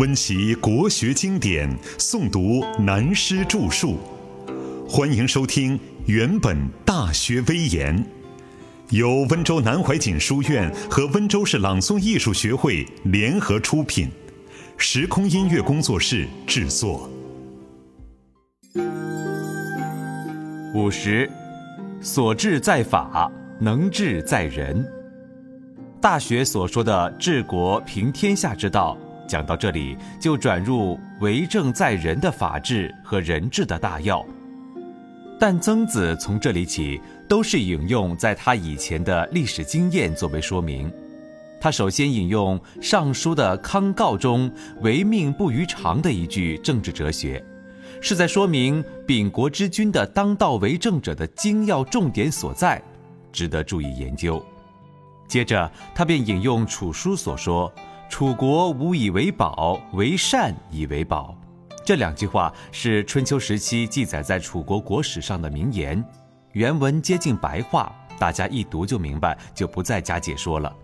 温习国学经典，诵读南师著述。欢迎收听《原本大学威严》，由温州南怀瑾书院和温州市朗诵艺术学会联合出品，时空音乐工作室制作。五十，所治在法，能治在人。大学所说的治国平天下之道。讲到这里，就转入为政在人的法治和人治的大要。但曾子从这里起，都是引用在他以前的历史经验作为说明。他首先引用《尚书》的康诰中“唯命不于常”的一句政治哲学，是在说明秉国之君的当道为政者的精要重点所在，值得注意研究。接着，他便引用楚书所说。楚国无以为宝，为善以为宝。这两句话是春秋时期记载在楚国国史上的名言，原文接近白话，大家一读就明白，就不再加解说了。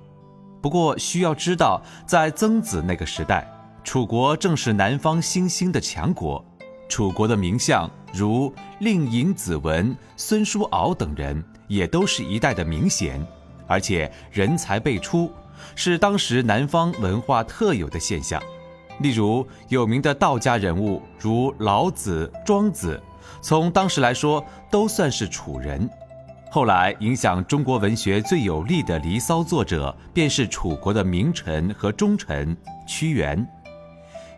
不过需要知道，在曾子那个时代，楚国正是南方新兴的强国，楚国的名相如令尹、子文、孙叔敖等人，也都是一代的名贤，而且人才辈出。是当时南方文化特有的现象，例如有名的道家人物如老子、庄子，从当时来说都算是楚人。后来影响中国文学最有力的《离骚》作者，便是楚国的名臣和忠臣屈原。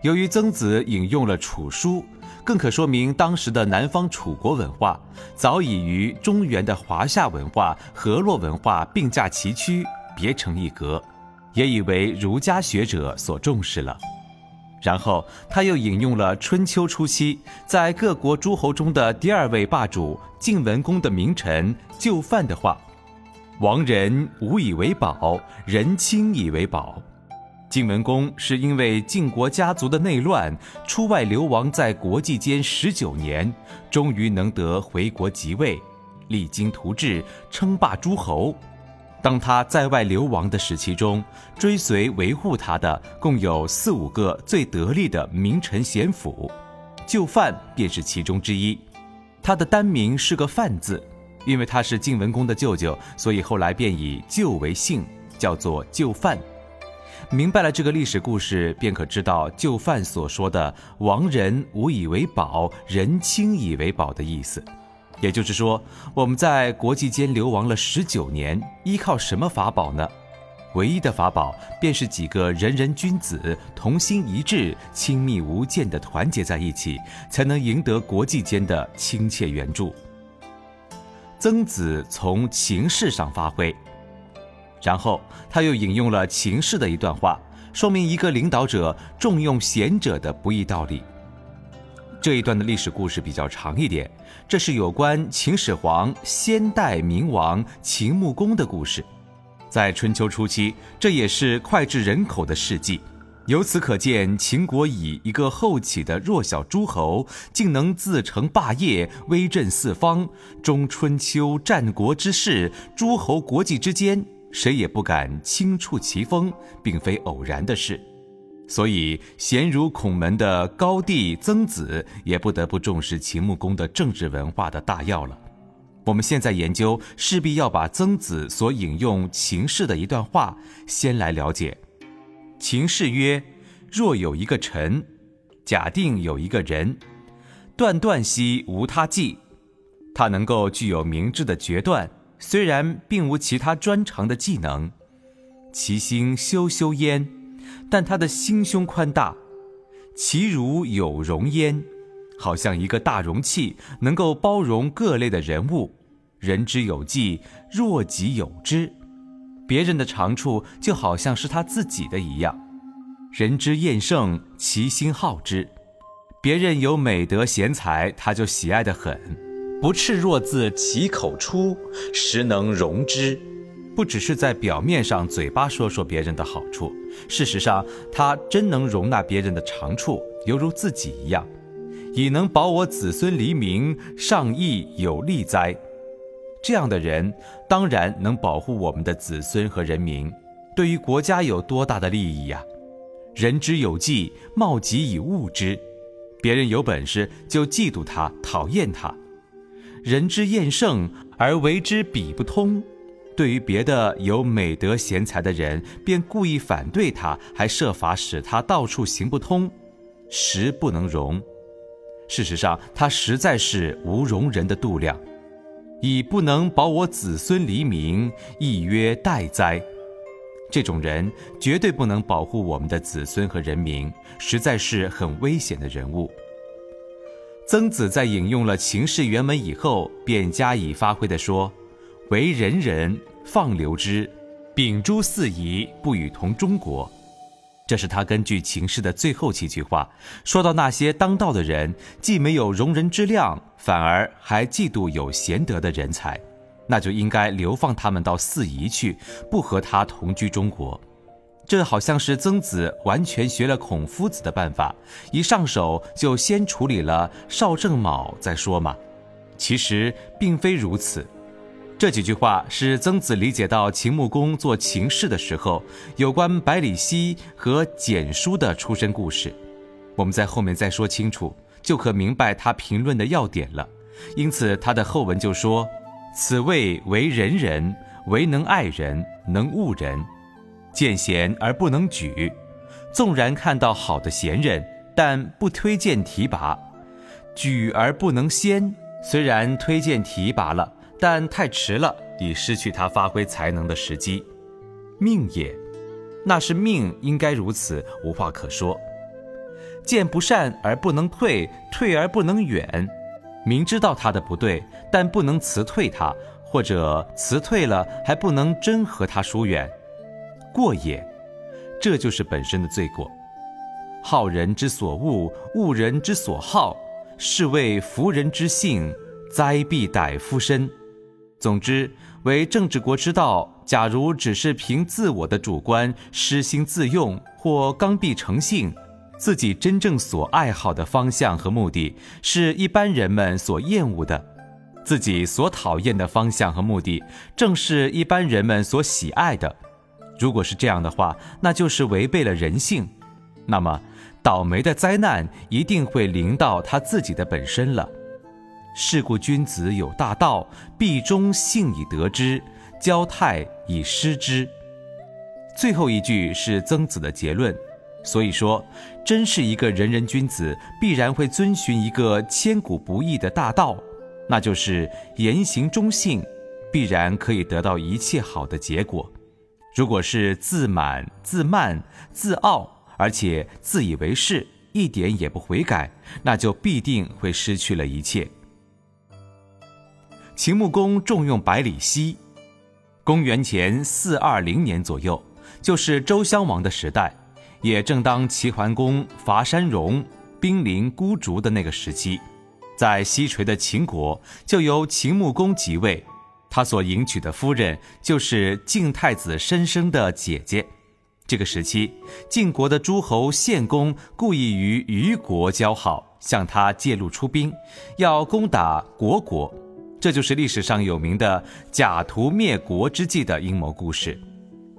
由于曾子引用了楚书，更可说明当时的南方楚国文化早已与中原的华夏文化、河洛文化并驾齐驱。别成一格，也以为儒家学者所重视了。然后他又引用了春秋初期在各国诸侯中的第二位霸主晋文公的名臣就范的话：“亡人无以为宝，人亲以为宝。”晋文公是因为晋国家族的内乱，出外流亡在国际间十九年，终于能得回国即位，励精图治，称霸诸侯。当他在外流亡的时期中，追随维护他的共有四五个最得力的名臣贤辅，就范便是其中之一。他的单名是个范字，因为他是晋文公的舅舅，所以后来便以舅为姓，叫做旧范。明白了这个历史故事，便可知道旧范所说的“亡人无以为宝，人亲以为宝”的意思。也就是说，我们在国际间流亡了十九年，依靠什么法宝呢？唯一的法宝便是几个人人君子同心一致、亲密无间的团结在一起，才能赢得国际间的亲切援助。曾子从情势上发挥，然后他又引用了情势的一段话，说明一个领导者重用贤者的不易道理。这一段的历史故事比较长一点，这是有关秦始皇先代明王秦穆公的故事。在春秋初期，这也是脍炙人口的事迹。由此可见，秦国以一个后起的弱小诸侯，竟能自成霸业，威震四方。中春秋战国之势，诸侯国际之间，谁也不敢轻触其锋，并非偶然的事。所以，贤如孔门的高帝曾子也不得不重视秦穆公的政治文化的大要了。我们现在研究，势必要把曾子所引用秦氏的一段话先来了解。秦氏曰：“若有一个臣，假定有一个人，断断兮无他计，他能够具有明智的决断，虽然并无其他专长的技能，其心修修焉。”但他的心胸宽大，其如有容焉，好像一个大容器，能够包容各类的人物。人之有技，若己有之，别人的长处就好像是他自己的一样。人之厌胜，其心好之。别人有美德贤才，他就喜爱的很，不赤若自其口出，实能容之。不只是在表面上嘴巴说说别人的好处，事实上他真能容纳别人的长处，犹如自己一样，以能保我子孙黎民，上义有利哉？这样的人当然能保护我们的子孙和人民，对于国家有多大的利益呀？人之有计，貌己以物之。别人有本事就嫉妒他，讨厌他；人之厌胜而为之比不通。对于别的有美德贤才的人，便故意反对他，还设法使他到处行不通，实不能容。事实上，他实在是无容人的度量，以不能保我子孙黎民，亦曰待哉。这种人绝对不能保护我们的子孙和人民，实在是很危险的人物。曾子在引用了秦氏原文以后，便加以发挥地说：“为人人，放流之，秉诸四夷，不与同中国。”这是他根据秦氏的最后几句话，说到那些当道的人，既没有容人之量，反而还嫉妒有贤德的人才。那就应该流放他们到四夷去，不和他同居中国。这好像是曾子完全学了孔夫子的办法，一上手就先处理了邵正卯再说嘛。其实并非如此。这几句话是曾子理解到秦穆公做秦氏的时候，有关百里奚和简书的出身故事。我们在后面再说清楚，就可明白他评论的要点了。因此他的后文就说。此谓为人人，唯能爱人，能恶人，见贤而不能举。纵然看到好的贤人，但不推荐提拔；举而不能先，虽然推荐提拔了，但太迟了，已失去他发挥才能的时机。命也，那是命，应该如此，无话可说。见不善而不能退，退而不能远。明知道他的不对，但不能辞退他，或者辞退了还不能真和他疏远，过也。这就是本身的罪过。好人之所恶，恶人之所好，是谓服人之性，灾必逮夫身。总之，为政治国之道，假如只是凭自我的主观失心自用，或刚愎成性。自己真正所爱好的方向和目的，是一般人们所厌恶的；自己所讨厌的方向和目的，正是一般人们所喜爱的。如果是这样的话，那就是违背了人性。那么，倒霉的灾难一定会临到他自己的本身了。是故君子有大道，必忠信以得之，交泰以失之。最后一句是曾子的结论。所以说，真是一个仁人君子，必然会遵循一个千古不易的大道，那就是言行忠信，必然可以得到一切好的结果。如果是自满、自慢、自傲，而且自以为是，一点也不悔改，那就必定会失去了一切。秦穆公重用百里奚，公元前四二零年左右，就是周襄王的时代。也正当齐桓公伐山戎、兵临孤竹的那个时期，在西陲的秦国就由秦穆公即位，他所迎娶的夫人就是晋太子申生的姐姐。这个时期，晋国的诸侯献公故意与虞国交好，向他借路出兵，要攻打虢国，这就是历史上有名的假途灭国之计的阴谋故事。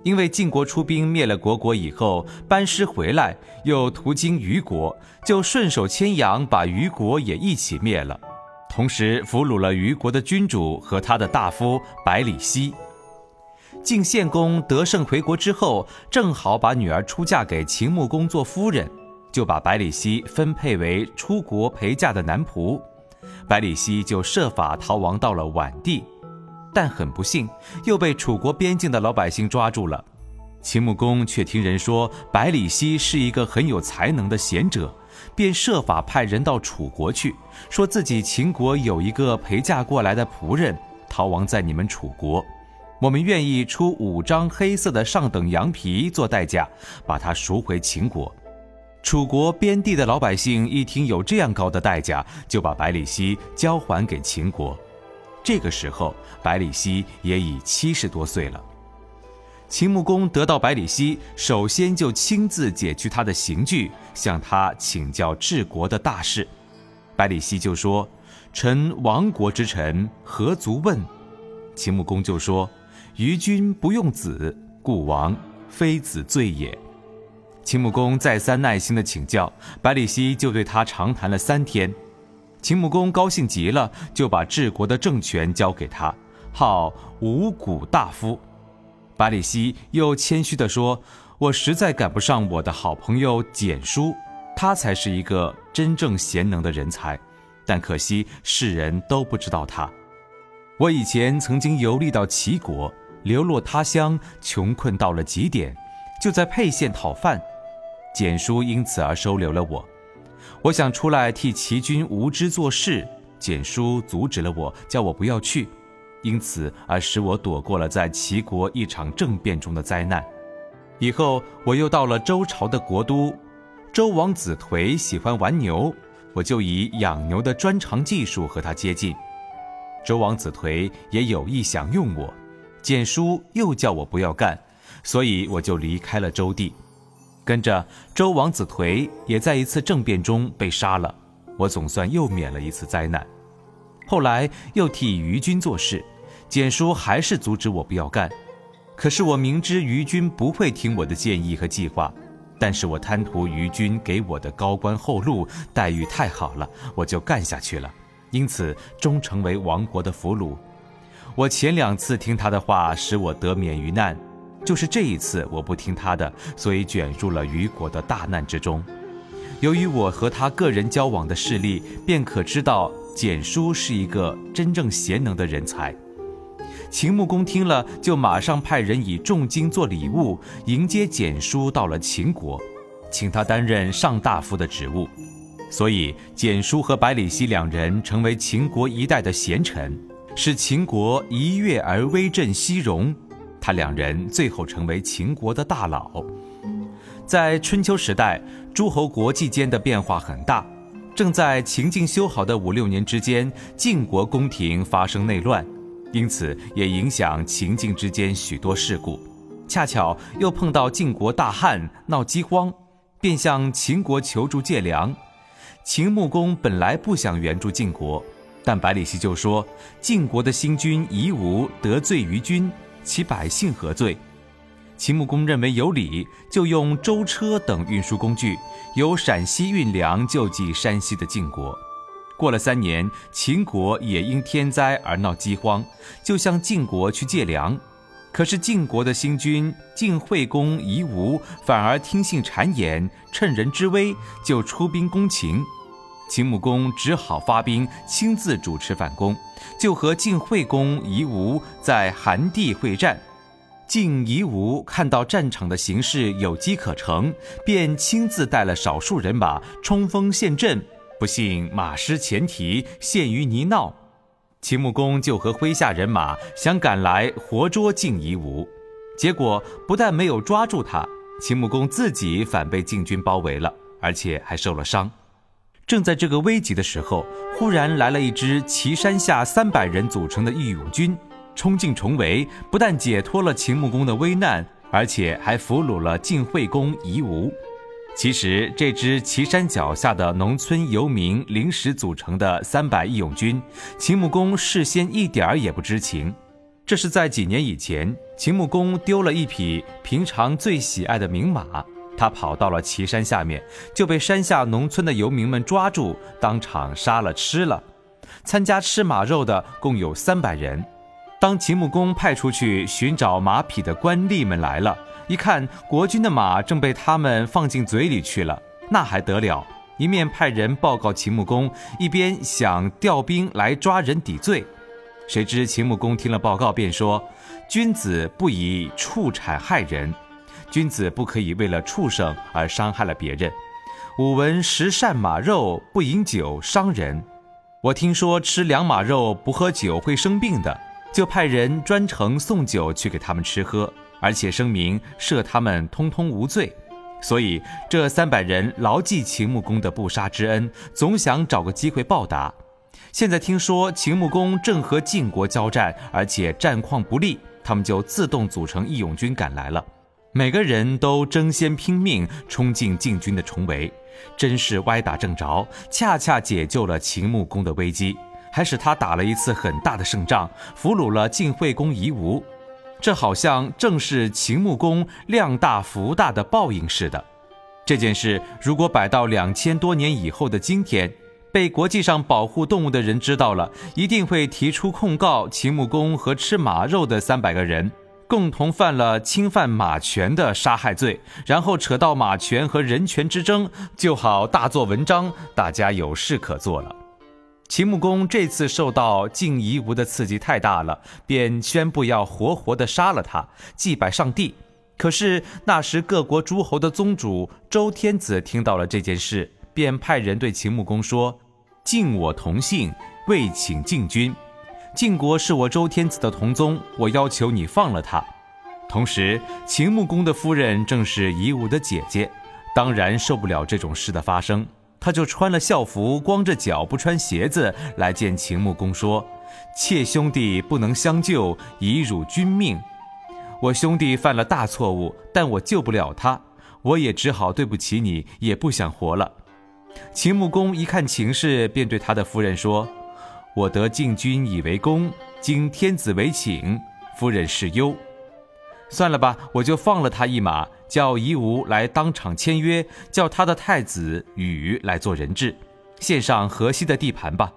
因为晋国出兵灭了虢国以后，班师回来，又途经虞国，就顺手牵羊把虞国也一起灭了，同时俘虏了虞国的君主和他的大夫百里奚。晋献公得胜回国之后，正好把女儿出嫁给秦穆公做夫人，就把百里奚分配为出国陪嫁的男仆，百里奚就设法逃亡到了宛地。但很不幸，又被楚国边境的老百姓抓住了。秦穆公却听人说百里奚是一个很有才能的贤者，便设法派人到楚国去，说自己秦国有一个陪嫁过来的仆人逃亡在你们楚国，我们愿意出五张黑色的上等羊皮做代价，把他赎回秦国。楚国边地的老百姓一听有这样高的代价，就把百里奚交还给秦国。这个时候，百里奚也已七十多岁了。秦穆公得到百里奚，首先就亲自解去他的刑具，向他请教治国的大事。百里奚就说：“臣亡国之臣，何足问？”秦穆公就说：“于君不用子，故亡，非子罪也。”秦穆公再三耐心的请教，百里奚就对他长谈了三天。秦穆公高兴极了，就把治国的政权交给他，号五谷大夫。百里奚又谦虚地说：“我实在赶不上我的好朋友简叔，他才是一个真正贤能的人才，但可惜世人都不知道他。我以前曾经游历到齐国，流落他乡，穷困到了极点，就在沛县讨饭，简叔因此而收留了我。”我想出来替齐军无知做事，简叔阻止了我，叫我不要去，因此而使我躲过了在齐国一场政变中的灾难。以后我又到了周朝的国都，周王子颓喜欢玩牛，我就以养牛的专长技术和他接近。周王子颓也有意想用我，简叔又叫我不要干，所以我就离开了周地。跟着周王子颓也在一次政变中被杀了，我总算又免了一次灾难。后来又替于军做事，简叔还是阻止我不要干。可是我明知于军不会听我的建议和计划，但是我贪图于军给我的高官厚禄待遇太好了，我就干下去了，因此终成为亡国的俘虏。我前两次听他的话，使我得免于难。就是这一次，我不听他的，所以卷入了虞国的大难之中。由于我和他个人交往的事例，便可知道简叔是一个真正贤能的人才。秦穆公听了，就马上派人以重金做礼物迎接简叔到了秦国，请他担任上大夫的职务。所以，简叔和百里奚两人成为秦国一代的贤臣，使秦国一跃而威震西戎。两人最后成为秦国的大佬。在春秋时代，诸侯国际间的变化很大。正在秦晋修好的五六年之间，晋国宫廷发生内乱，因此也影响秦晋之间许多事故。恰巧又碰到晋国大旱，闹饥荒，便向秦国求助借粮。秦穆公本来不想援助晋国，但百里奚就说：“晋国的新君夷吾得罪于君。”其百姓何罪？秦穆公认为有理，就用舟车等运输工具，由陕西运粮救济山西的晋国。过了三年，秦国也因天灾而闹饥荒，就向晋国去借粮。可是晋国的新君晋惠公夷吾反而听信谗言，趁人之危就出兵攻秦。秦穆公只好发兵，亲自主持反攻，就和晋惠公夷吾在韩地会战。晋夷吾看到战场的形势有机可乘，便亲自带了少数人马冲锋陷阵，不幸马失前蹄，陷于泥淖。秦穆公就和麾下人马想赶来活捉晋夷吾，结果不但没有抓住他，秦穆公自己反被晋军包围了，而且还受了伤。正在这个危急的时候，忽然来了一支岐山下三百人组成的义勇军，冲进重围，不但解脱了秦穆公的危难，而且还俘虏了晋惠公夷吾。其实，这支岐山脚下的农村游民临时组成的三百义勇军，秦穆公事先一点儿也不知情。这是在几年以前，秦穆公丢了一匹平常最喜爱的名马。他跑到了岐山下面，就被山下农村的游民们抓住，当场杀了吃了。参加吃马肉的共有三百人。当秦穆公派出去寻找马匹的官吏们来了，一看国君的马正被他们放进嘴里去了，那还得了？一面派人报告秦穆公，一边想调兵来抓人抵罪。谁知秦穆公听了报告，便说：“君子不以畜产害人。”君子不可以为了畜生而伤害了别人。吾闻食善马肉，不饮酒伤人。我听说吃良马肉不喝酒会生病的，就派人专程送酒去给他们吃喝，而且声明赦他们通通无罪。所以这三百人牢记秦穆公的不杀之恩，总想找个机会报答。现在听说秦穆公正和晋国交战，而且战况不利，他们就自动组成义勇军赶来了。每个人都争先拼命冲进晋军的重围，真是歪打正着，恰恰解救了秦穆公的危机，还使他打了一次很大的胜仗，俘虏了晋惠公夷吾。这好像正是秦穆公量大福大的报应似的。这件事如果摆到两千多年以后的今天，被国际上保护动物的人知道了，一定会提出控告秦穆公和吃马肉的三百个人。共同犯了侵犯马权的杀害罪，然后扯到马权和人权之争，就好大做文章，大家有事可做了。秦穆公这次受到晋夷吾的刺激太大了，便宣布要活活的杀了他，祭拜上帝。可是那时各国诸侯的宗主周天子听到了这件事，便派人对秦穆公说：“晋我同姓，未请晋君。”晋国是我周天子的同宗，我要求你放了他。同时，秦穆公的夫人正是夷吾的姐姐，当然受不了这种事的发生，他就穿了校服，光着脚不穿鞋子来见秦穆公，说：“妾兄弟不能相救，以辱君命。我兄弟犯了大错误，但我救不了他，我也只好对不起你，也不想活了。”秦穆公一看情势，便对他的夫人说。我得晋君以为公，经天子为请，夫人是忧。算了吧，我就放了他一马，叫夷吾来当场签约，叫他的太子禹来做人质，献上河西的地盘吧。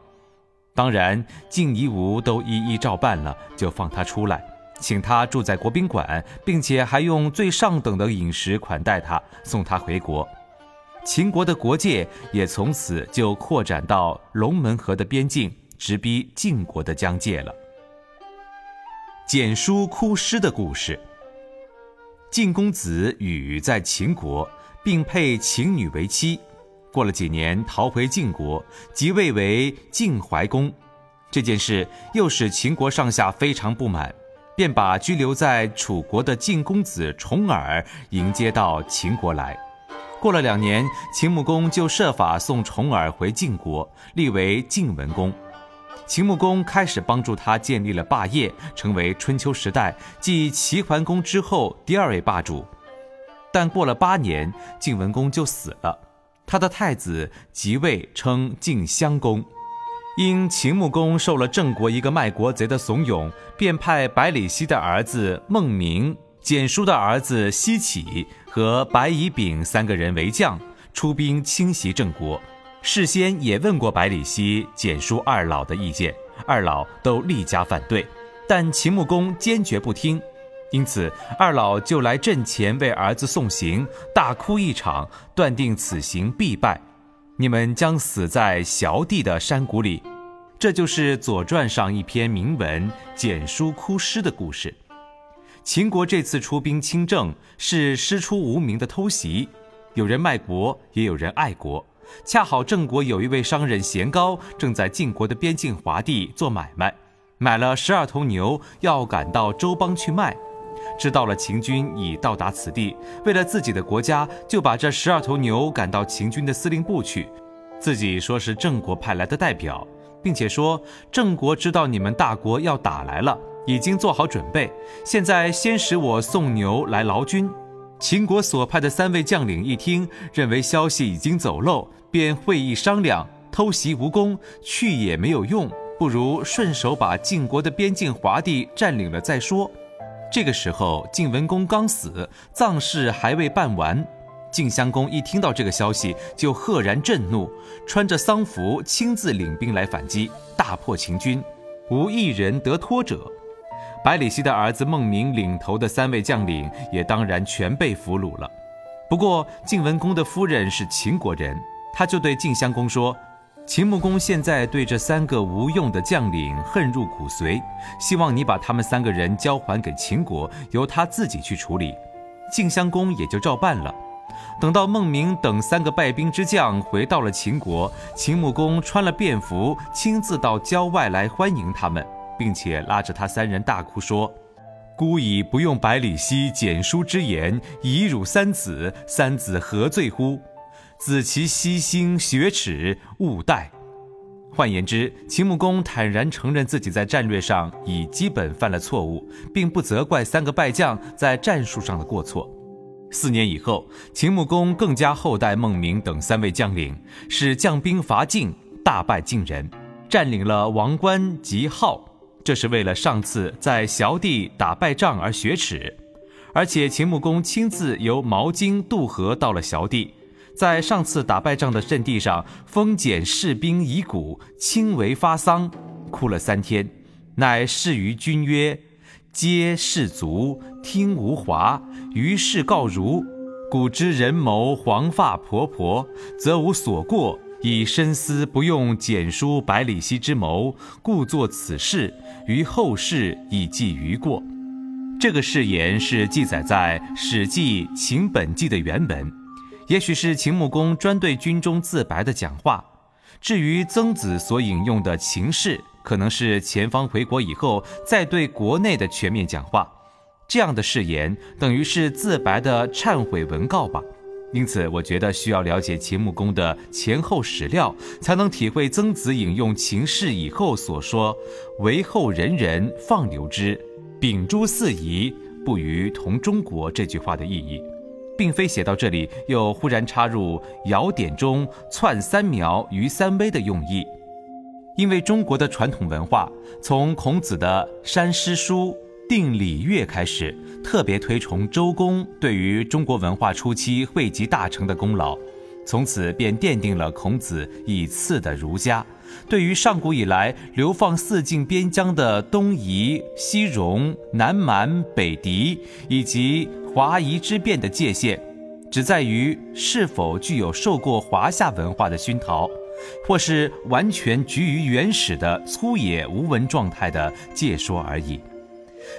当然，晋夷吾都一一照办了，就放他出来，请他住在国宾馆，并且还用最上等的饮食款待他，送他回国。秦国的国界也从此就扩展到龙门河的边境。直逼晋国的疆界了。简书哭师的故事。晋公子羽在秦国，并配秦女为妻，过了几年逃回晋国，即位为晋怀公。这件事又使秦国上下非常不满，便把居留在楚国的晋公子重耳迎接到秦国来。过了两年，秦穆公就设法送重耳回晋国，立为晋文公。秦穆公开始帮助他建立了霸业，成为春秋时代继齐桓公之后第二位霸主。但过了八年，晋文公就死了，他的太子即位，称晋襄公。因秦穆公受了郑国一个卖国贼的怂恿，便派百里奚的儿子孟明、简叔的儿子奚启和白乙丙三个人为将，出兵侵袭郑国。事先也问过百里奚、简叔二老的意见，二老都力加反对，但秦穆公坚决不听，因此二老就来阵前为儿子送行，大哭一场，断定此行必败，你们将死在萧地的山谷里。这就是《左传》上一篇铭文《简叔哭师》的故事。秦国这次出兵亲郑，是师出无名的偷袭，有人卖国，也有人爱国。恰好郑国有一位商人贤高，正在晋国的边境华地做买卖，买了十二头牛，要赶到周邦去卖。知道了秦军已到达此地，为了自己的国家，就把这十二头牛赶到秦军的司令部去，自己说是郑国派来的代表，并且说郑国知道你们大国要打来了，已经做好准备，现在先使我送牛来劳军。秦国所派的三位将领一听，认为消息已经走漏，便会议商量：偷袭无功，去也没有用，不如顺手把晋国的边境华地占领了再说。这个时候，晋文公刚死，葬事还未办完。晋襄公一听到这个消息，就赫然震怒，穿着丧服，亲自领兵来反击，大破秦军，无一人得脱者。百里奚的儿子孟明领头的三位将领也当然全被俘虏了。不过晋文公的夫人是秦国人，他就对晋襄公说：“秦穆公现在对这三个无用的将领恨入骨髓，希望你把他们三个人交还给秦国，由他自己去处理。”晋襄公也就照办了。等到孟明等三个败兵之将回到了秦国，秦穆公穿了便服，亲自到郊外来欢迎他们。并且拉着他三人大哭说：“孤以不用百里奚、简书之言，以辱三子，三子何罪乎？子其悉心学耻，勿待。”换言之，秦穆公坦然承认自己在战略上已基本犯了错误，并不责怪三个败将在战术上的过错。四年以后，秦穆公更加厚待孟明等三位将领，使将兵伐晋，大败晋人，占领了王关及号。这是为了上次在萧地打败仗而雪耻，而且秦穆公亲自由毛荆渡河到了萧地，在上次打败仗的阵地上封简士兵遗骨，亲为发丧，哭了三天，乃示于君曰：“皆士卒，听吾华。于是告如：古之人谋黄发婆婆，则无所过。以深思不用简书百里奚之谋，故作此事，于后世以记于过。”这个誓言是记载在《史记·秦本纪》的原本，也许是秦穆公专对军中自白的讲话。至于曾子所引用的秦氏，可能是前方回国以后再对国内的全面讲话。这样的誓言等于是自白的忏悔文告吧。因此，我觉得需要了解秦穆公的前后史料，才能体会曾子引用秦氏以后所说“为后人人放流之”。秉诸四夷，不与同中国这句话的意义，并非写到这里又忽然插入尧典中篡三苗于三危的用意。因为中国的传统文化，从孔子的山师书定礼乐开始，特别推崇周公对于中国文化初期汇集大成的功劳，从此便奠定了孔子以次的儒家。对于上古以来流放四境边疆的东夷、西戎、南蛮、北狄以及华夷之变的界限，只在于是否具有受过华夏文化的熏陶，或是完全居于原始的粗野无闻状态的界说而已。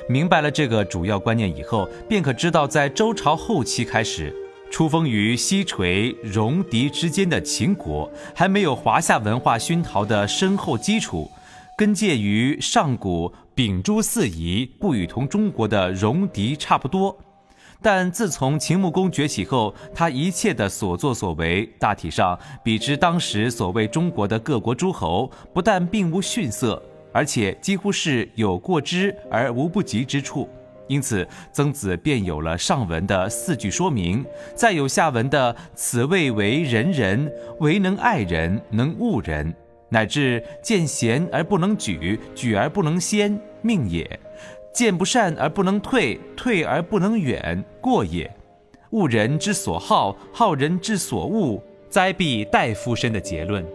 明白了这个主要观念以后，便可知道，在周朝后期开始。出封于西陲、戎狄之间的秦国，还没有华夏文化熏陶的深厚基础，跟介于上古秉诸四夷、不与同中国的戎狄差不多。但自从秦穆公崛起后，他一切的所作所为，大体上比之当时所谓中国的各国诸侯，不但并无逊色，而且几乎是有过之而无不及之处。因此，曾子便有了上文的四句说明，再有下文的“此谓为人人，唯能爱人，能恶人”，乃至“见贤而不能举，举而不能先，命也；见不善而不能退，退而不能远，过也。恶人之所好，好人之所恶，灾必待夫身”的结论。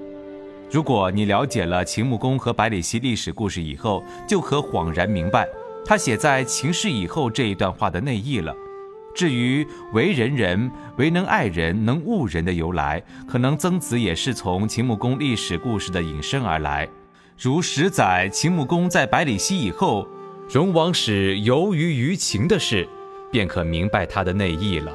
如果你了解了秦穆公和百里奚历史故事以后，就可恍然明白。他写在秦氏以后这一段话的内意了。至于为人人，唯能爱人，能恶人的由来，可能曾子也是从秦穆公历史故事的引申而来。如十载秦穆公在百里奚以后，荣王使由于于秦的事，便可明白他的内意了。